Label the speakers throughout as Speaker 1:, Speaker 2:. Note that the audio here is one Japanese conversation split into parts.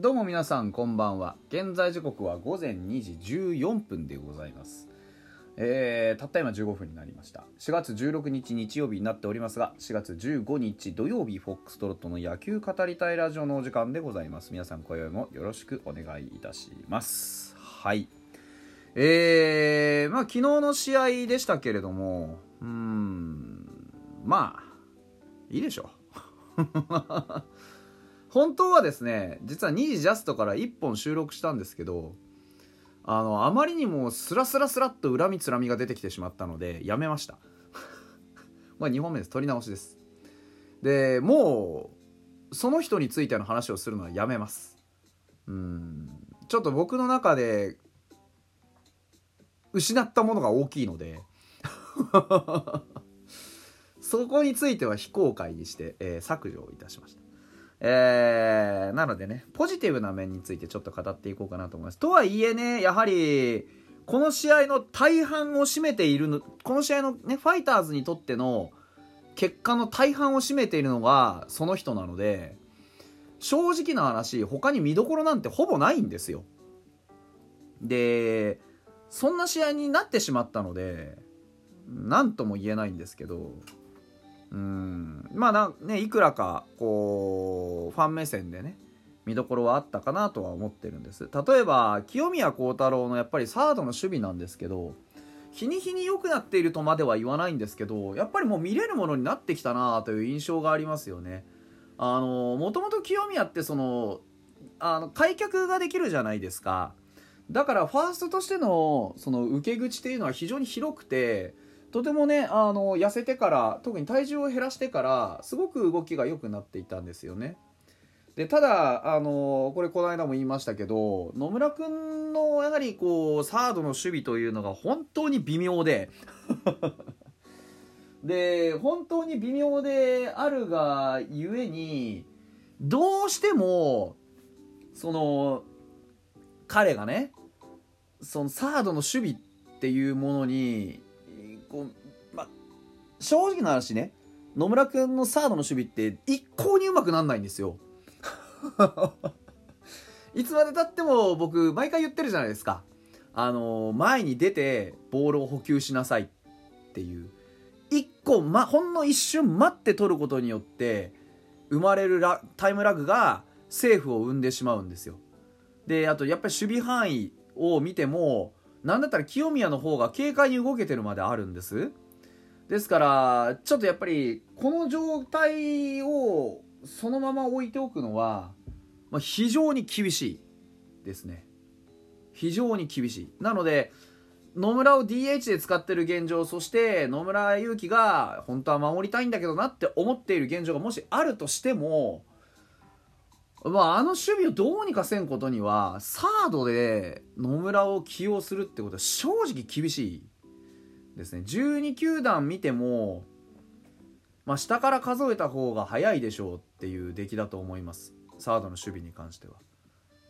Speaker 1: どうも皆さんこんばんは。現在時刻は午前2時14分でございます。えー、たった今15分になりました。4月16日日曜日になっておりますが4月15日土曜日フォックストロットの野球語りたいラジオのお時間でございます。皆さん今宵もよろしくお願いいたします。はい。えー、まあ昨日の試合でしたけれどもうーんまあいいでしょう。本当はですね実は2時ジャストから1本収録したんですけどあのあまりにもスラスラスラっと恨みつらみが出てきてしまったのでやめました。まあ2本目です。取り直しです。でもうその人についての話をするのはやめます。うん。ちょっと僕の中で失ったものが大きいので そこについては非公開にして、えー、削除をいたしました。えー、なのでね、ポジティブな面についてちょっと語っていこうかなと思います。とはいえね、やはり、この試合の大半を占めているの、この試合のね、ファイターズにとっての結果の大半を占めているのがその人なので、正直な話、他に見どころなんてほぼないんですよ。で、そんな試合になってしまったので、何とも言えないんですけど、うん。まあねいくらかこうファン目線でね見どころはあったかなとは思ってるんです。例えば清宮幸太郎のやっぱりサードの守備なんですけど日に日に良くなっているとまでは言わないんですけどやっぱりもう見れるものになってきたなという印象がありますよね。あのもともと清宮ってそのあの開脚ができるじゃないですか。だからファーストとしてのその受け口っていうのは非常に広くてとてもねあの痩せてから特に体重を減らしてからすごく動きが良くなっていたんですよね。でただあのこれこの間も言いましたけど野村君のやはりこうサードの守備というのが本当に微妙で で本当に微妙であるがゆえにどうしてもその彼がねそのサードの守備っていうものにこう、ま正直な話ね、野村君のサードの守備って一向にうまくなんないんですよ。いつまでたっても僕、毎回言ってるじゃないですか。あの、前に出てボールを補給しなさいっていう。一個、ま、ほんの一瞬待って取ることによって、生まれるラタイムラグがセーフを生んでしまうんですよ。で、あとやっぱり守備範囲を見ても、なんだったら清宮の方が軽快に動けてるまであるんです。ですからちょっとやっぱりこの状態をそのまま置いておくのは、まあ、非常に厳しいですね。非常に厳しい。なので野村を DH で使ってる現状そして野村勇輝が本当は守りたいんだけどなって思っている現状がもしあるとしてもまあ、あの守備をどうにかせんことにはサードで野村を起用するってことは正直厳しいですね12球団見ても、まあ、下から数えた方が早いでしょうっていう出来だと思いますサードの守備に関しては。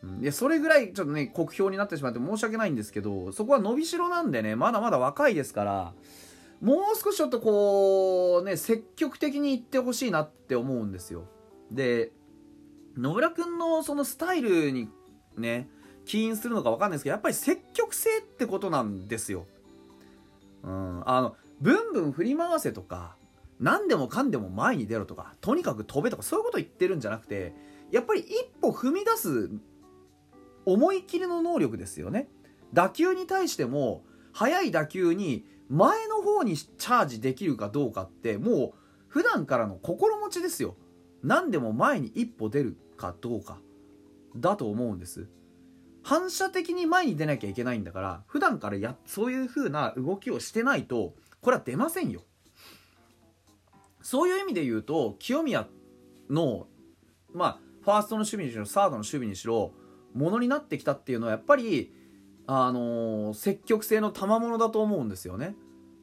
Speaker 1: うん、でそれぐらいちょっとね酷評になってしまって申し訳ないんですけどそこは伸びしろなんでねまだまだ若いですからもう少しちょっとこうね積極的にいってほしいなって思うんですよ。で野村君のそのスタイルにね起因するのか分かんないですけどやっぱり積極性ってことなんですよ。うん、あのブンブン振り回せとか何でもかんでも前に出ろとかとにかく飛べとかそういうこと言ってるんじゃなくてやっぱり一歩踏み出す思い切りの能力ですよね。打球に対しても速い打球に前の方にチャージできるかどうかってもう普段からの心持ちですよ。何でも前に一歩出るかどうかだと思うんです。反射的に前に出なきゃいけないんだから普段からやそういう風な動きをしてないとこれは出ませんよ。そういう意味で言うと清宮のまあファーストの守備にしろサードの守備にしろものになってきたっていうのはやっぱりあのー、積極性の賜物だと思うんですよね。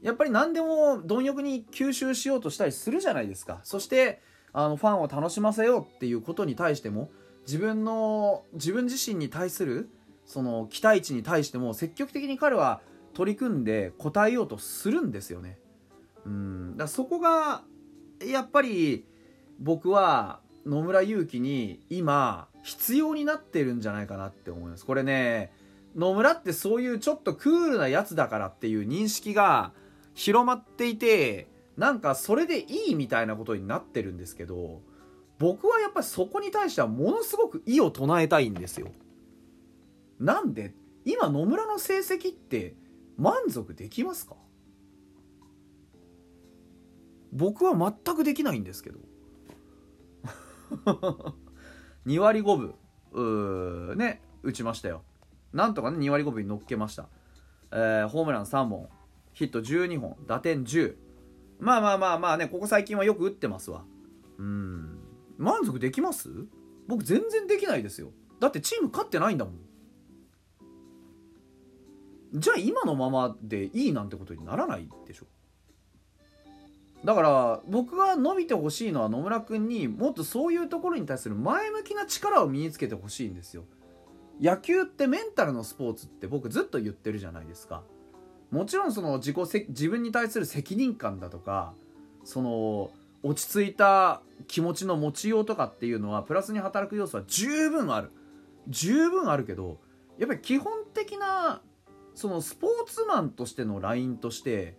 Speaker 1: やっぱり何でも貪欲に吸収しようとしたりするじゃないですか。そしてあのファンを楽しませようっていうことに対しても自分の自分自身に対するその期待値に対しても積極的に彼は取り組んで応えようとするんですよね。うんだそこがやっぱり僕は野村勇輝に今必要になってるんじゃないかなって思いますこれね野村ってそういうちょっとクールなやつだからっていう認識が広まっていてなんかそれでいいみたいなことになってるんですけど僕はやっぱりそこに対してはものすごく異を唱えたいんですよ。なんで今野村の成績って満足できますか？僕は全くできないんですけど。2割5分。うーね打ちましたよ。なんとかね2割5分に乗っけました、えー、ホームラン3本。ヒット12本。打点10まあまあまあまあねここ最近はよく打ってますわ。うん。満足できます？僕全然できないですよ。だってチーム勝ってないんだもん。じゃあ今のままでいいなんてことにならないでしょ。だから僕が伸びてほしいのは野村君にもっとそういうところに対する前向きな力を身につけてほしいんですよ。野球ってメンタルのスポーツって僕ずっと言ってるじゃないですか。もちろんその自己自分に対する責任感だとかその落ち着いた気持ちの持ちようとかっていうのはプラスに働く要素は十分ある。十分あるけどやっぱり基本的なそのスポーツマンとしてのラインとして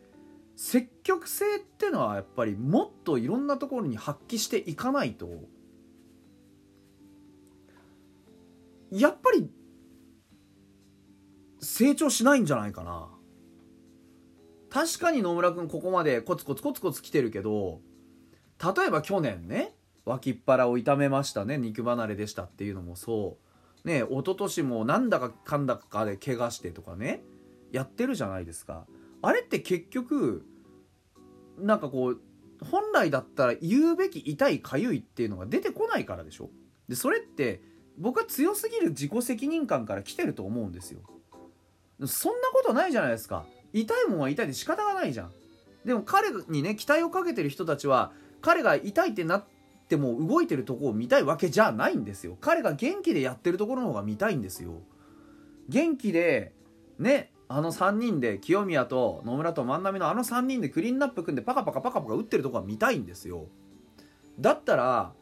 Speaker 1: 積極性っていうのはやっぱりもっといろんなところに発揮していかないとやっぱり成長しないんじゃないかな。確かに野村君ここまでコツコツコツコツ来てるけど例えば去年ね脇っ腹を痛めましたね肉離れでしたっていうのもそう。ね一昨年もなんだかかんだかで怪我してとかねやってるじゃないですか。あれって結局なんかこう本来だったら言うべき痛いかゆいっていうのが出てこないからでしょ。でそれって僕は強すぎる自己責任感から来てると思うんですよ。そんなことないじゃないですか。痛いもんは痛いで仕方がないじゃん。でも彼にね期待をかけてる人たちは彼が痛いってなっても動いてるとこを見たいわけじゃないんですよ。彼が元気でやってるところの方が見たいんですよ。元気でねあの3人で清宮と野村と万波のあの3人でクリーンナップ組んでパカパカパカパカ打ってるとこは見たいんですよ。だったら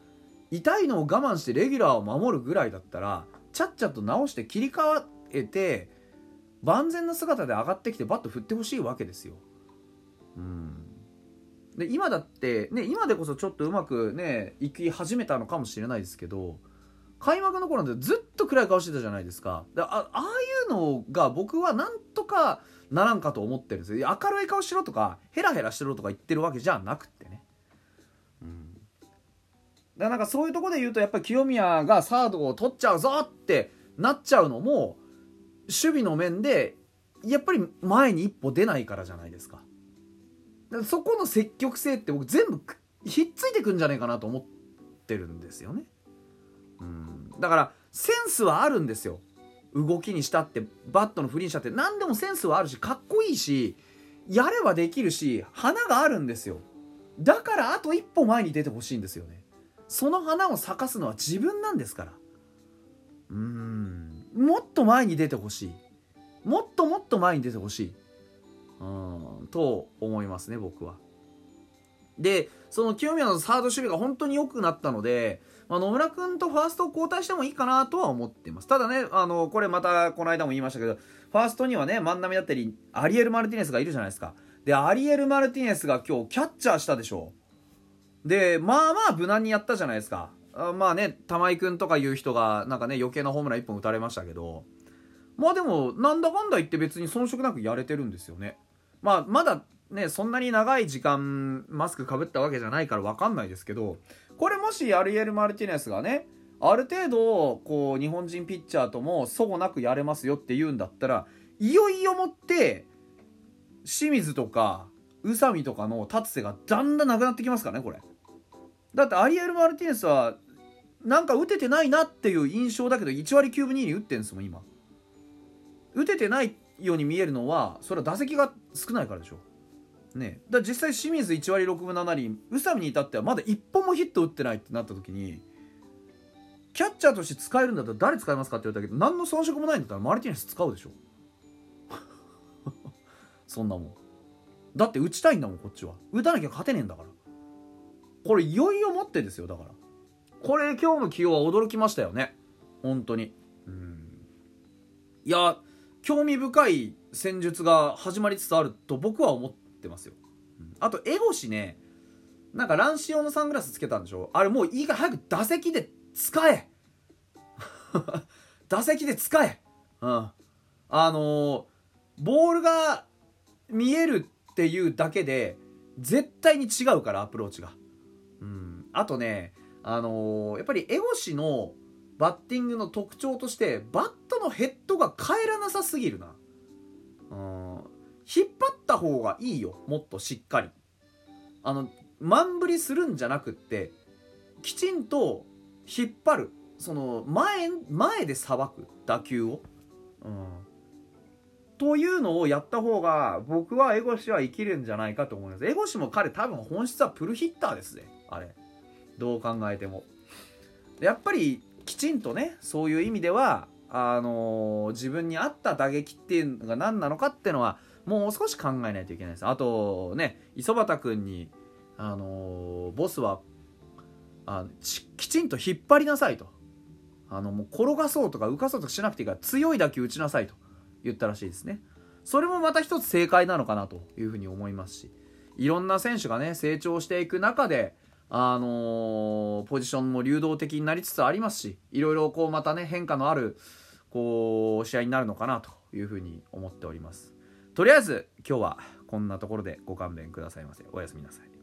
Speaker 1: 痛いのを我慢してレギュラーを守るぐらいだったらちゃっちゃと直して切り替えて万全な姿で上がってきてバット振ってほしいわけですよ。うん。で今だってね今でこそちょっとうまくね行き始めたのかもしれないですけど開幕の頃なんてずっと暗い顔してたじゃないですか。あああいうのが僕はなんとかならんかと思ってるんですよ。明るい顔しろとかヘラヘラしてろとか言ってるわけじゃなくてね。うん。だからなんかそういうとこで言うとやっぱり清宮がサードを取っちゃうぞってなっちゃうのも守備の面でやっぱり前に一歩出ないからじゃないですか。かそこの積極性って僕全部ひっついてくんじゃないかなと思ってるんですよね。うん。だからセンスはあるんですよ。動きにしたってバットの振りにしたって。何でもセンスはあるしかっこいいしやればできるし花があるんですよ。だからあと一歩前に出てほしいんですよね。その花を咲かすのは自分なんですから。うん。もっと前に出てほしいもっともっと前に出てほしいうんと思いますね僕はでその清宮のサード守備が本当に良くなったのでまあ、野村君とファーストを交代してもいいかなとは思ってます。ただね、あの、これまたこの間も言いましたけど、ファーストにはね、万波だったり、アリエル・マルティネスがいるじゃないですか。で、アリエル・マルティネスが今日キャッチャーしたでしょう。で、まあまあ無難にやったじゃないですか。あまあね、玉井君とかいう人が、なんかね、余計なホームラン1本打たれましたけど、まあでも、なんだかんだ言って別に遜色なくやれてるんですよね。まあ、まだね、そんなに長い時間マスクかぶったわけじゃないから分かんないですけど、これもしアリエル・マルティネスがねある程度こう日本人ピッチャーとも齟齬なくやれますよって言うんだったらいよいよもって清水とか宇佐美とかの立つ瀬がだんだんなくなってきますからねこれだってアリエル・マルティネスはなんか打ててないなっていう印象だけど1割9分2厘打ってんですもん今。打ててないように見えるのはそれは打席が少ないからでしょ。ね、だ実際清水1割6分7厘宇佐美に至ってはまだ1本もヒット打ってないってなった時にキャッチャーとして使えるんだったら誰使いますかって言われたけど何の遜色もないんだったらマルティネス使うでしょ。そんなもん。だって打ちたいんだもんこっちは。打たなきゃ勝てねえんだから。これいよいよ持ってですよだから。これ今日の起用は驚きましたよね。本当に。いや興味深い戦術が始まりつつあると僕は思ってますよ、あとエゴシね。なんか乱視用のサングラスつけたんでしょ？あれもういいから早く打席で使え。打席で使え。うん。あのー、ボールが見えるっていうだけで絶対に違うからアプローチが。うん。あとねあのー、やっぱりエゴシのバッティングの特徴としてバットのヘッドが返らなさすぎるな。うん。引っ張った方がいいよもっとしっかり。あの満振りするんじゃなくってきちんと引っ張る。その前前でさばく打球を、うん、というのをやった方が僕はエゴシは生きるんじゃないかと思います。エゴシも彼多分本質はプルヒッターですねあれ。どう考えても。やっぱりきちんとねそういう意味ではあのー、自分に合った打撃っていうのが何なのかっていうのはもう少し考えないといけないです。あとね磯畑君にあのー、ボスはあのきちんと引っ張りなさいと。あのもう転がそうとか浮かそうとかしなくていいから強い打球打ちなさいと。言ったらしいですね。それもまた一つ正解なのかなというふうに思いますし。いろんな選手がね成長していく中であのー、ポジションも流動的になりつつありますしいろいろこうまたね変化のあるこう試合になるのかなというふうに思っております。とりあえず今日はこんなところでご勘弁くださいませ。おやすみなさい。